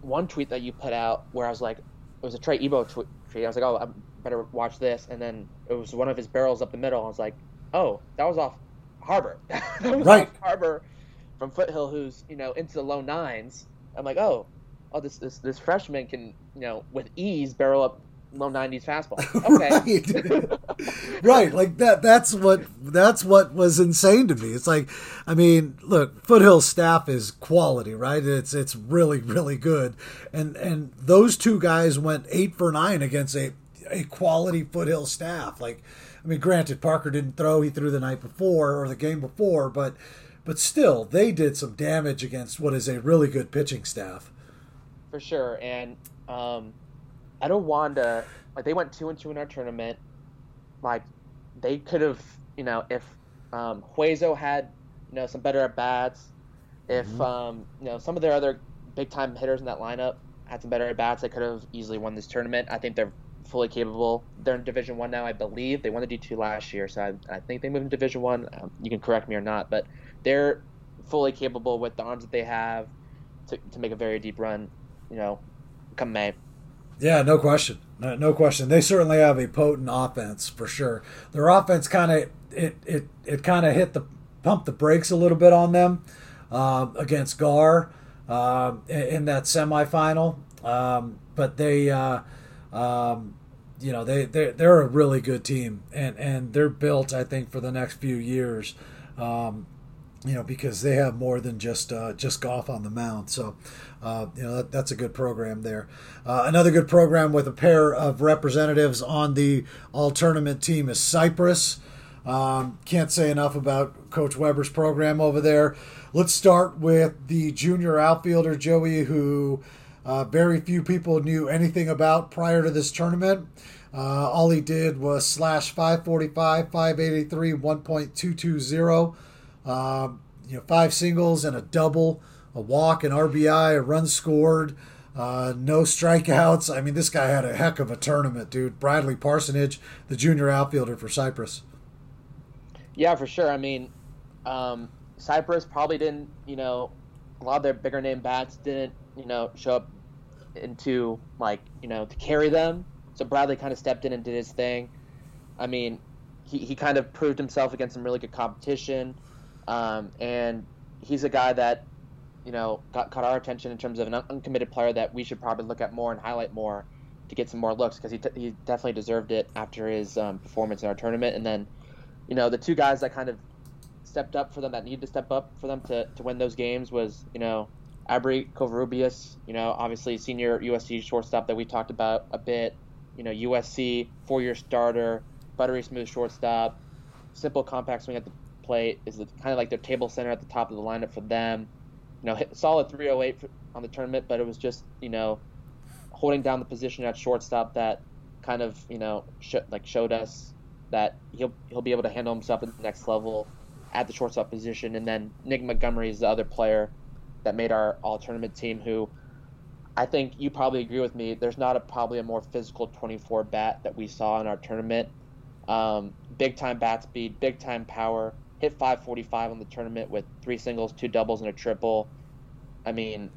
one tweet that you put out where I was like, it was a Trey Ebel tweet. I was like, oh, I better watch this. And then it was one of his barrels up the middle. I was like, oh, that was off Harbor. was right. Off Harbor from Foothill, who's you know into the low nines. I'm like, oh, oh, this this this freshman can you know with ease barrel up low 90s fastball. Okay. right. right. Like that that's what that's what was insane to me. It's like I mean, look, Foothill staff is quality, right? It's it's really really good. And and those two guys went 8 for 9 against a a quality Foothill staff. Like I mean, granted Parker didn't throw, he threw the night before or the game before, but but still, they did some damage against what is a really good pitching staff. For sure. And um I don't want like they went two and two in our tournament. Like they could have, you know, if um, Hueso had, you know, some better at bats, if mm-hmm. um, you know some of their other big time hitters in that lineup had some better at bats, they could have easily won this tournament. I think they're fully capable. They're in Division One now, I believe. They won the D two last year, so I, I, think they moved in Division One. Um, you can correct me or not, but they're fully capable with the arms that they have to, to make a very deep run. You know, come May. Yeah, no question. No, no, question. They certainly have a potent offense for sure. Their offense kind of it it it kind of hit the pump the brakes a little bit on them uh, against Gahr uh, in that semifinal. Um, but they, uh, um, you know, they they they're a really good team, and and they're built, I think, for the next few years. Um, you know, because they have more than just uh, just Goff on the mound. So, uh, you know, that, that's a good program there. Uh, another good program with a pair of representatives on the all tournament team is Cypress. Um, can't say enough about Coach Weber's program over there. Let's start with the junior outfielder Joey, who uh, very few people knew anything about prior to this tournament. Uh, all he did was slash 545, 583, 1.220. Um, you know, five singles and a double, a walk, an RBI, a run scored, uh, no strikeouts. I mean, this guy had a heck of a tournament, dude. Bradley Parsonage, the junior outfielder for Cypress. Yeah, for sure. I mean, um, Cypress probably didn't, you know, a lot of their bigger name bats didn't, you know, show up into like, you know, to carry them. So Bradley kind of stepped in and did his thing. I mean, he, he kind of proved himself against some really good competition. Um, and he's a guy that, you know, got caught our attention in terms of an uncommitted player that we should probably look at more and highlight more to get some more looks because he, t- he definitely deserved it after his um, performance in our tournament. And then, you know, the two guys that kind of stepped up for them that needed to step up for them to, to win those games was, you know, Abri Covarrubias, you know, obviously senior USC shortstop that we talked about a bit, you know, USC four year starter, buttery smooth shortstop, simple compact swing at the plate is kind of like their table center at the top of the lineup for them. You know, hit solid 308 on the tournament, but it was just you know holding down the position at shortstop that kind of you know sh- like showed us that he'll he'll be able to handle himself at the next level at the shortstop position. And then Nick Montgomery is the other player that made our all tournament team who I think you probably agree with me. There's not a probably a more physical 24 bat that we saw in our tournament. Um, big time bat speed, big time power, hit 545 on the tournament with three singles, two doubles, and a triple. I mean,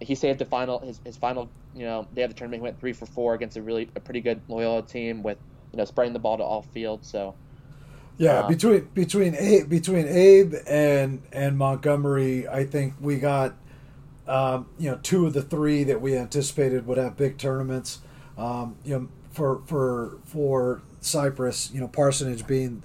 he saved the final his, his final you know day of the tournament. He went three for four against a really a pretty good Loyola team with you know spreading the ball to all field. So yeah, um, between between Abe, between Abe and and Montgomery, I think we got um, you know two of the three that we anticipated would have big tournaments. Um, you know, for for for Cypress. You know, Parsonage being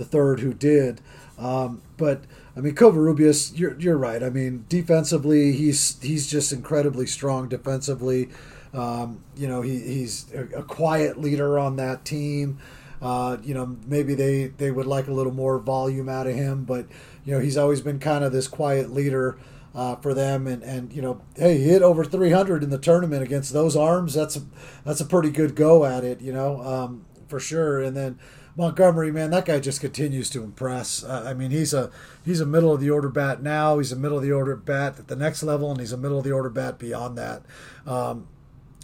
the third who did. Um, but I mean, Covarrubias, you're you're right. I mean, defensively, he's he's just incredibly strong defensively. Um, you know, he, he's a, quiet leader on that team. Uh, you know, maybe they, they would like a little more volume out of him, but you know, he's always been kind of this quiet leader uh, for them. And, and you know, hey, he hit over 300 in the tournament against those arms. That's a, that's a pretty good go at it, you know, um, for sure. And then Montgomery, man, that guy just continues to impress. Uh, I mean, he's a he's a middle of the order bat now. He's a middle of the order bat at the next level, and he's a middle of the order bat beyond that. Um,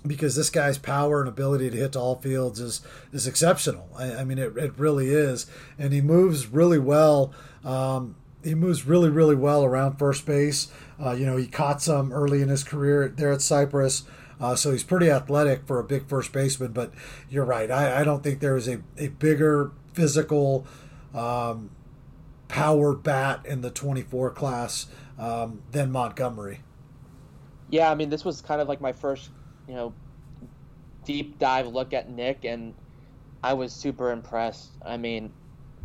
because this guy's power and ability to hit to all fields is is exceptional. I, I mean, it, it really is, and he moves really well. Um, he moves really, really well around first base. Uh, you know, he caught some early in his career there at Cypress. Uh, so he's pretty athletic for a big first baseman, but you're right. I, I don't think there is a, a bigger physical um, power bat in the 24 class um, than Montgomery. Yeah, I mean, this was kind of like my first, you know, deep dive look at Nick, and I was super impressed. I mean,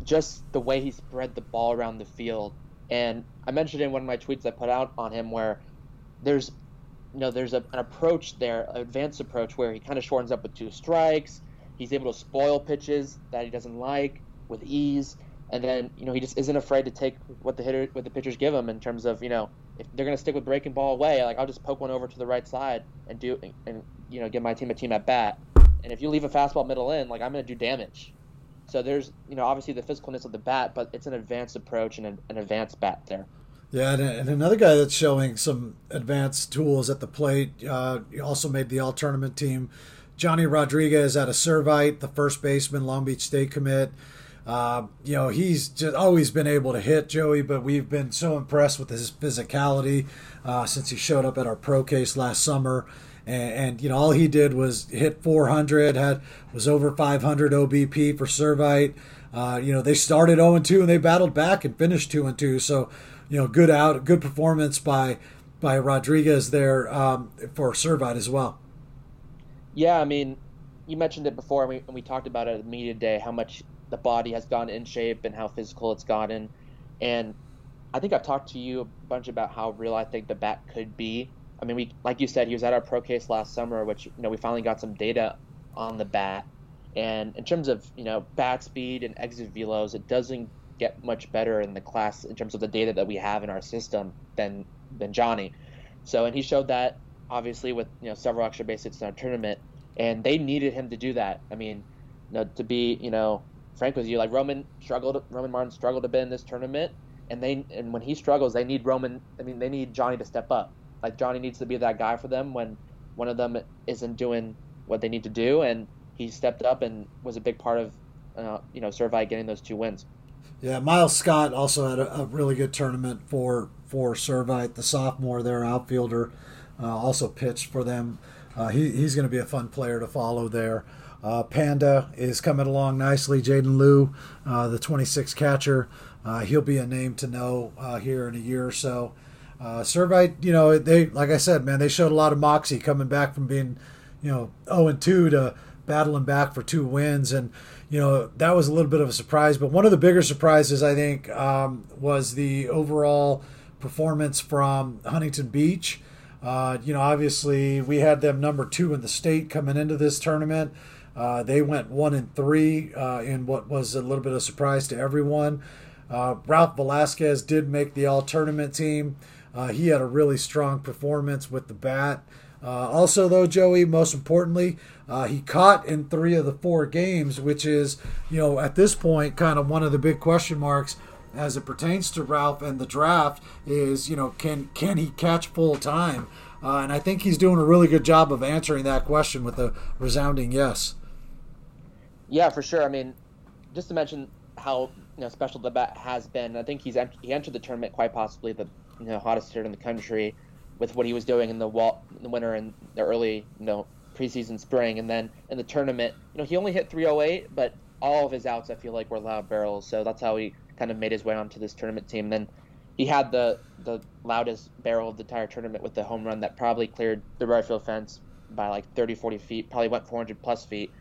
just the way he spread the ball around the field. And I mentioned in one of my tweets I put out on him where there's you know there's a, an approach there, an advanced approach where he kind of shortens up with two strikes. He's able to spoil pitches that he doesn't like with ease, and then you know he just isn't afraid to take what the hitter, what the pitchers give him in terms of you know if they're going to stick with breaking ball away, like I'll just poke one over to the right side and do and you know give my team a team at bat. And if you leave a fastball middle in, like I'm going to do damage. So there's, you know, obviously the physicalness of the bat, but it's an advanced approach and an, an advanced bat there. Yeah, and, another guy that's showing some advanced tools at the plate. Uh, he also made the all tournament team. Johnny Rodriguez out of Servite, the first baseman, Long Beach State commit. Uh, you know, he's just always been able to hit Joey, but we've been so impressed with his physicality uh, since he showed up at our pro case last summer and, and, you know all he did was hit 400, had was over 500 OBP for Servite. Uh, you know they started 0 2 and they battled back and finished 2 and 2. So you know good out, good performance by by Rodriguez there um, for Servite as well. Yeah, I mean, you mentioned it before, and we, and we talked about it at the media day how much the body has gone in shape and how physical it's gotten. And I think I've talked to you a bunch about how real I think the bat could be I mean, we like you said, he was at our pro case last summer, which you know we finally got some data on the bat. And in terms of you know bat speed and exit velos, it doesn't get much better in the class in terms of the data that we have in our system than than Johnny. So and he showed that obviously with you know several extra base hits in our tournament, and they needed him to do that. I mean, you know, to be you know frank with you, like Roman struggled, Roman Martin struggled a bit in this tournament, and they and when he struggles, they need Roman. I mean, they need Johnny to step up like Johnny needs to be that guy for them when one of them isn't doing what they need to do, and he stepped up and was a big part of uh, you know Servite getting those two wins. Yeah, Miles Scott also had a, a really good tournament for for Servite, the sophomore, their outfielder, uh, also pitched for them. Uh, he, he's going to be a fun player to follow there. Uh, Panda is coming along nicely. Jaden Liu, uh, the 26 catcher, uh, he'll be a name to know uh, here in a year or so. Uh, Servite, you know, they like I said, man, they showed a lot of moxie coming back from being, you know, 0 and 2 to battling back for two wins, and you know that was a little bit of a surprise. But one of the bigger surprises, I think, um, was the overall performance from Huntington Beach. Uh, you know, obviously we had them number two in the state coming into this tournament. Uh, they went one and three uh, in what was a little bit of a surprise to everyone. Uh, Ralph Velazquez did make the all tournament team. Uh, he had a really strong performance with the bat. Uh, also, though, Joey, most importantly, uh, he caught in three of the four games, which is, you know, at this point, kind of one of the big question marks as it pertains to Ralph and the draft is, you know, can can he catch full time? Uh, and I think he's doing a really good job of answering that question with a resounding yes. Yeah, for sure. I mean, just to mention how you know special the bat has been, I think he's he entered the tournament quite possibly the you know hottest hitter in the country with what he was doing in the wall, in the winter and the early you know preseason spring, and then in the tournament, you know he only hit 308, but all of his outs I feel like were loud barrels, so that's how he kind of made his way onto this tournament team. Then he had the the loudest barrel of the entire tournament with the home run that probably cleared the right field fence by like 30, 40 feet, probably went 400 plus feet.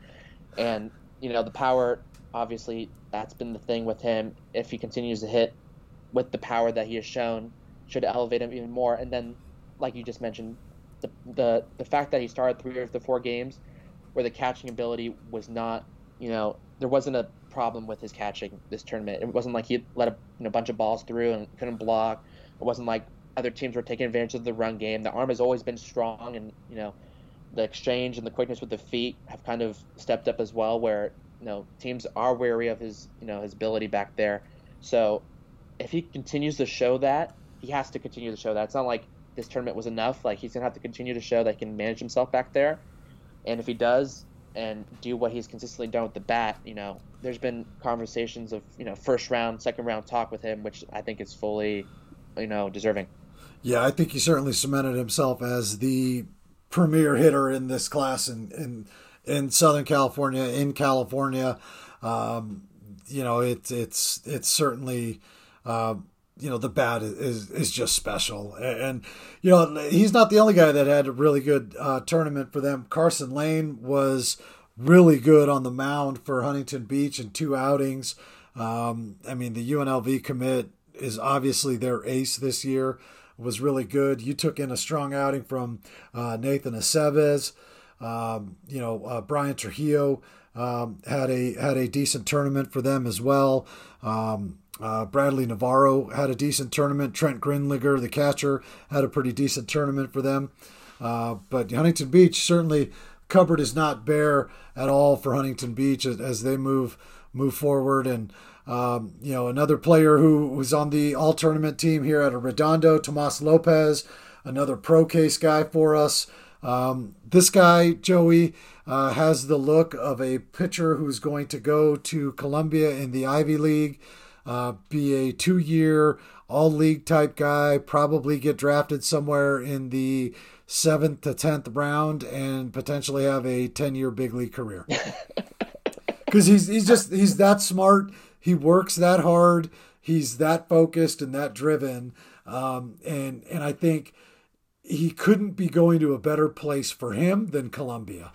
And you know the power, obviously, that's been the thing with him. If he continues to hit with the power that he has shown, should elevate him even more. And then, like you just mentioned, the the the fact that he started three of the four games where the catching ability was not, you know, there wasn't a problem with his catching this tournament. It wasn't like he let a you know, bunch of balls through and couldn't block. It wasn't like other teams were taking advantage of the run game. The arm has always been strong, and you know, the exchange and the quickness with the feet have kind of stepped up as well. Where you know teams are wary of his you know his ability back there. So if he continues to show that, he has to continue to show that. It's not like this tournament was enough. Like he's gonna have to continue to show that he can manage himself back there. And if he does and do what he's consistently done with the bat, you know, there's been conversations of you know first round, second round talk with him, which I think is fully, you know, deserving. Yeah, I think he certainly cemented himself as the premier hitter in this class in in, in Southern California, in California. Um, you know, it's it's it's certainly. Uh, you know the bat is is just special, and you know he's not the only guy that had a really good uh, tournament for them. Carson Lane was really good on the mound for Huntington Beach in two outings. Um, I mean, the UNLV commit is obviously their ace this year. Was really good. You took in a strong outing from uh, Nathan Aceves. Um, you know, uh, Brian Trujillo um, had a had a decent tournament for them as well. Um, uh, Bradley Navarro had a decent tournament. Trent Grindlinger, the catcher, had a pretty decent tournament for them. Uh, but Huntington Beach certainly cupboard is not bare at all for Huntington Beach as, as they move move forward. And um, you know another player who was on the all tournament team here at Redondo, Tomas Lopez, another pro case guy for us. Um, this guy, Joey, uh, has the look of a pitcher who's going to go to Columbia in the Ivy League uh, be a two year all league type guy, probably get drafted somewhere in the seventh to tenth round, and potentially have a ten year big league career. Because he's he's just he's that smart. He works that hard. He's that focused and that driven. Um, and and I think he couldn't be going to a better place for him than Columbia.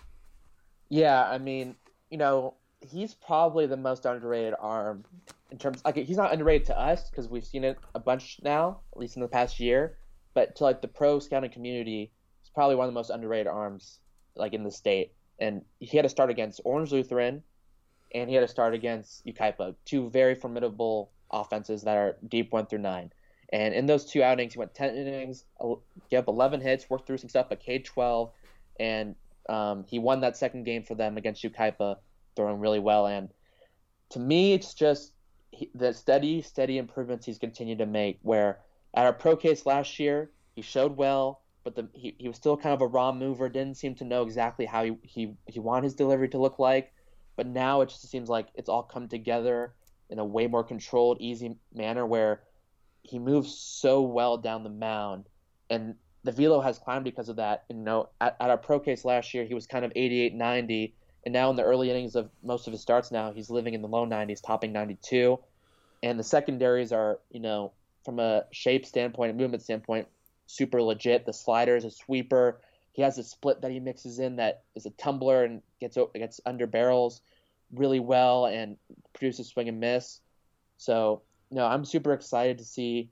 Yeah, I mean, you know, he's probably the most underrated arm in terms like he's not underrated to us because we've seen it a bunch now, at least in the past year. But to like the pro scouting community, he's probably one of the most underrated arms like in the state. And he had to start against Orange Lutheran, and he had to start against Yucaipa, two very formidable offenses that are deep one through nine. And in those two outings, he went 10 innings, gave up 11 hits, worked through some stuff, but K 12, and um, he won that second game for them against Yucaipa, throwing really well. And to me, it's just he, the steady, steady improvements he's continued to make. Where at our pro case last year, he showed well, but the, he, he was still kind of a raw mover. Didn't seem to know exactly how he, he, he wanted his delivery to look like. But now it just seems like it's all come together in a way more controlled, easy manner where he moves so well down the mound. And the velo has climbed because of that. You know, at, at our pro case last year, he was kind of 88, 90 and now in the early innings of most of his starts now, he's living in the low 90s, topping 92. And the secondaries are, you know, from a shape standpoint, a movement standpoint, super legit. The slider is a sweeper. He has a split that he mixes in that is a tumbler and gets gets under barrels really well and produces swing and miss. So, you know, I'm super excited to see,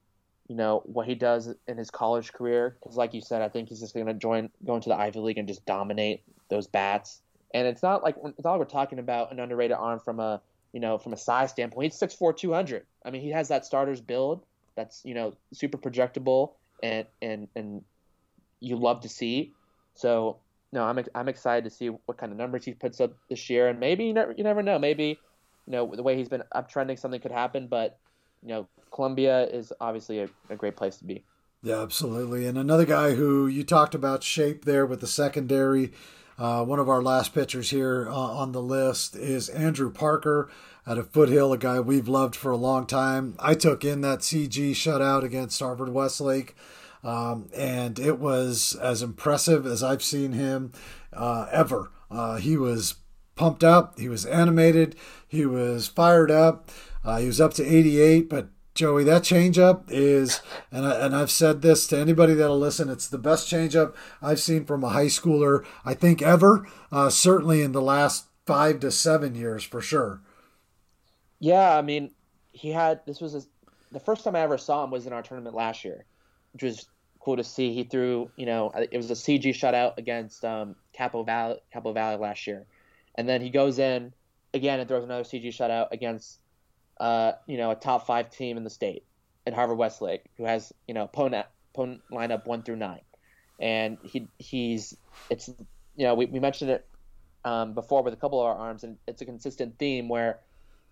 you know, what he does in his college career because, like you said, I think he's just going to join, go into the Ivy League and just dominate those bats. And it's not like it's we're talking about an underrated arm from a you know from a size standpoint. He's 6'4", 200. I mean, he has that starter's build that's you know super projectable and and and you love to see. So no, I'm I'm excited to see what kind of numbers he puts up this year, and maybe you never you never know. Maybe you know the way he's been uptrending, something could happen. But you know, Columbia is obviously a, a great place to be. Yeah, absolutely. And another guy who you talked about shape there with the secondary. Uh, one of our last pitchers here uh, on the list is Andrew Parker out of Foothill, a guy we've loved for a long time. I took in that CG shutout against Harvard Westlake, um, and it was as impressive as I've seen him uh, ever. Uh, he was pumped up, he was animated, he was fired up. Uh, he was up to 88, but Joey, that changeup is, and, I, and I've said this to anybody that'll listen, it's the best changeup I've seen from a high schooler, I think, ever. Uh, certainly in the last five to seven years for sure. Yeah, I mean, he had this was the first time I ever saw him was in our tournament last year, which was cool to see. He threw, you know, it was a CG shutout against um, Capo Valley, Capo Valley last year, and then he goes in again and throws another CG shutout against, uh, you know, a top five team in the state, in Harvard Westlake, who has, you know, opponent opponent lineup one through nine, and he he's it's you know we, we mentioned it um, before with a couple of our arms, and it's a consistent theme where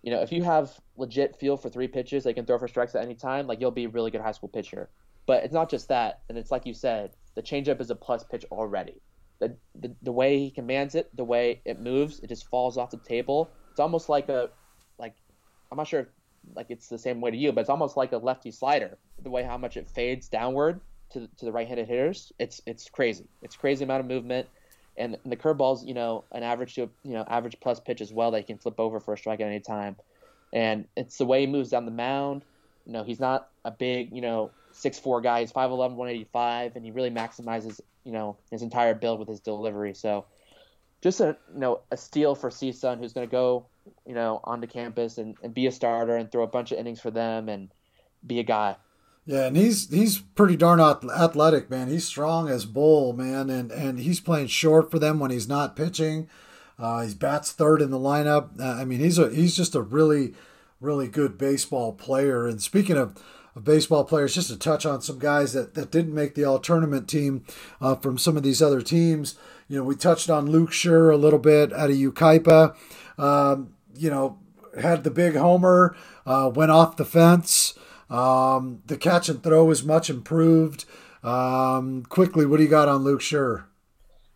you know, if you have legit feel for three pitches, they can throw for strikes at any time. Like you'll be a really good high school pitcher. But it's not just that, and it's like you said, the changeup is a plus pitch already. The, the the way he commands it, the way it moves, it just falls off the table. It's almost like a I'm not sure if, like it's the same way to you, but it's almost like a lefty slider. The way how much it fades downward to to the right-handed hitters, it's it's crazy. It's crazy amount of movement and, the curveball's you know an average to you know average plus pitch as well that he can flip over for a strike at any time, and it's the way he moves down the mound. You know he's not a big you know six four guy. He's 5'11", 185, and he really maximizes you know his entire build with his delivery. So just a you know a steal for CSUN who's going to go you know onto campus and, and be a starter and throw a bunch of innings for them and be a guy. Yeah, and he's he's pretty darn athletic, man. He's strong as bull, man, and and he's playing short for them when he's not pitching. Uh, he's bats third in the lineup. Uh, I mean, he's a he's just a really really good baseball player. And speaking of, of baseball players, just to touch on some guys that, that didn't make the all tournament team uh, from some of these other teams. You know, we touched on Luke Schur a little bit out of Yucaipa. Um, you know, had the big homer, uh, went off the fence. Um, the catch and throw is much improved. Um, quickly, what do you got on Luke Schur?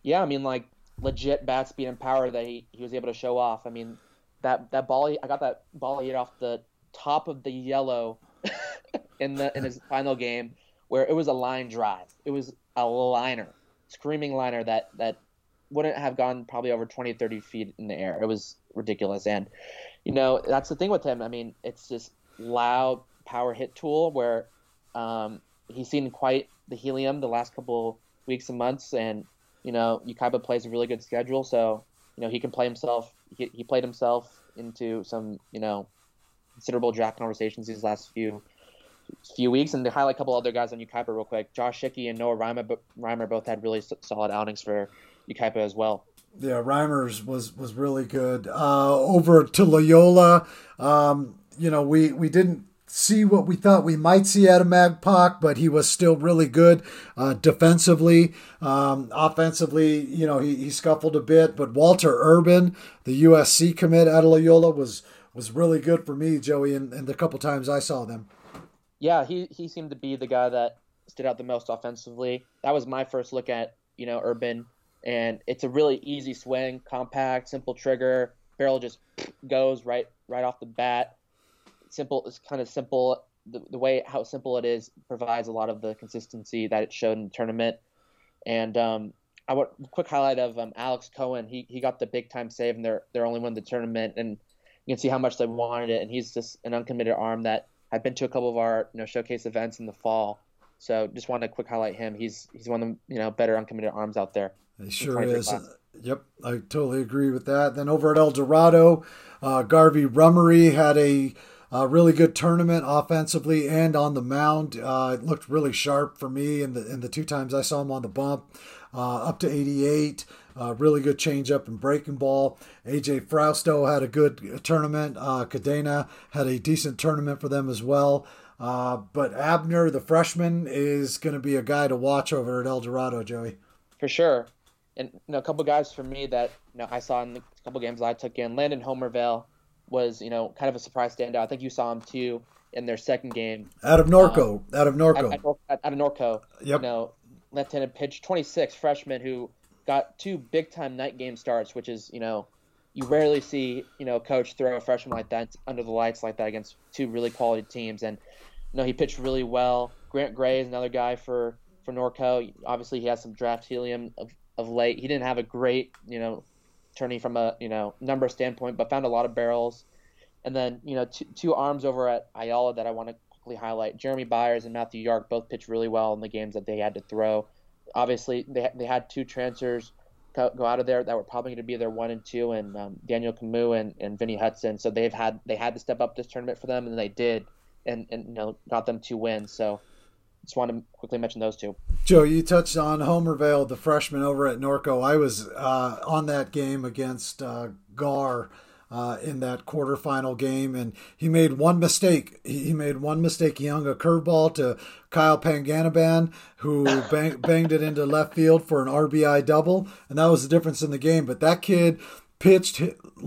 Yeah, I mean, like legit bat speed and power that he, he was able to show off. I mean, that that ball, I got that ball hit off the top of the yellow in the in his final game where it was a line drive. It was a liner, screaming liner that that wouldn't have gone probably over 20, 30 feet in the air. It was ridiculous. And, you know, that's the thing with him. I mean, it's just loud, power hit tool where um, he's seen quite the helium the last couple weeks and months, and you know Yucaipa plays a really good schedule, so you know he can play himself. He, he played himself into some you know considerable draft conversations these last few few weeks. And to highlight a couple other guys on Yucaipa real quick, Josh Schickey and Noah Reimer, Reimer both had really solid outings for Yucaipa as well. Yeah, Reimers was was really good. Uh, over to Loyola, um, you know, we we didn't see what we thought we might see out of Magpoc, but he was still really good uh, defensively. Um, offensively, you know, he, he scuffled a bit, but Walter Urban, the USC commit out of Loyola, was was really good for me, Joey, and, and the couple times I saw them. Yeah, he, he seemed to be the guy that stood out the most offensively. That was my first look at, you know, Urban, and it's a really easy swing, compact, simple trigger. Barrel just goes right right off the bat simple it's kind of simple the, the way how simple it is provides a lot of the consistency that it showed in the tournament and um, I want quick highlight of um, Alex Cohen. He he got the big time save, and they're they're only won the tournament, and you can see how much they wanted it. And he's just an uncommitted arm that had been to a couple of our you know showcase events in the fall. So just wanted to quick highlight him. He's he's one of the you know better uncommitted arms out there. He sure is. Class. Yep, I totally agree with that. Then over at El Dorado, uh, Garvey Rummery had a uh, really good tournament offensively and on the mound. Uh, it looked really sharp for me in the in the two times I saw him on the bump, uh, up to 88. Uh, really good changeup and breaking ball. AJ Frausto had a good tournament. Uh, Cadena had a decent tournament for them as well. Uh, but Abner, the freshman, is going to be a guy to watch over at El Dorado, Joey. For sure. And you know, a couple guys for me that you know I saw in the couple games I took in. Landon Homervale was you know kind of a surprise standout. I think you saw him too in their second game. Out of Norco, um, out of Norco, out, out, of Norco. Yep. You know, left-handed pitch, 26 freshman who got two big-time night game starts, which is you know you rarely see you know a coach throw a freshman like that under the lights like that against two really quality teams. And you know he pitched really well. Grant Gray is another guy for for Norco. Obviously, he has some draft helium of, late. He didn't have a great you know turning from a you know number standpoint, but found a lot of barrels. And then you know two, two arms over at Ayala that I want to quickly highlight. Jeremy Byers and Matthew Yark both pitched really well in the games that they had to throw. Obviously, they they had two transfers go, go out of there that were probably going to be their one and two, and um, Daniel Camus and, and Vinny Hudson. So they've had they had to step up this tournament for them, and they did, and and you know got them two wins. So just want to quickly mention those two. Joe, you touched on Homer Vale, the freshman over at Norco. I was uh, on that game against uh, Gahr uh, in that quarterfinal game, and he made one mistake. He made one mistake. He hung a curveball to Kyle Panganaban, who bang, banged it into left field for an RBI double, and that was the difference in the game. But that kid pitched.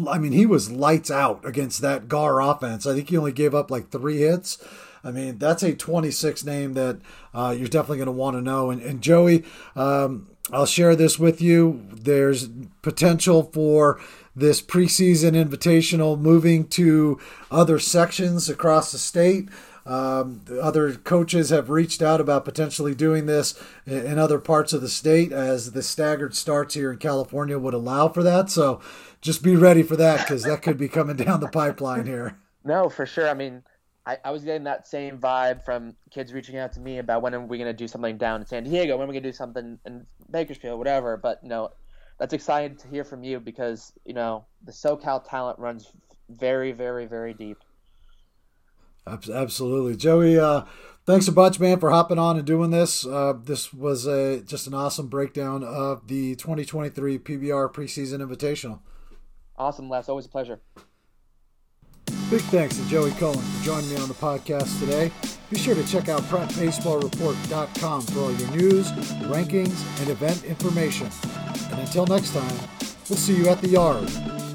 I mean, he was lights out against that Gahr offense. I think he only gave up like three hits. I mean, that's a 26 name that uh, you're definitely going to want to know. And, and Joey, um, I'll share this with you. There's potential for this preseason invitational moving to other sections across the state. Um, other coaches have reached out about potentially doing this in other parts of the state as the staggered starts here in California would allow for that. So just be ready for that because that could be coming down the pipeline here. No, for sure. I mean, I, I was getting that same vibe from kids reaching out to me about when are we going to do something down in San Diego, when are we going to do something in Bakersfield, whatever. But you know, that's exciting to hear from you because you know the SoCal talent runs very, very, very deep. Absolutely, Joey. Uh, thanks a bunch, man, for hopping on and doing this. Uh, this was a just an awesome breakdown of the 2023 PBR preseason Invitational. Awesome, Les. Always a pleasure. Big thanks to Joey Cullen for joining me on the podcast today. Be sure to check out PrepBaseballReport.com for all your news, rankings, and event information. And until next time, we'll see you at the yard.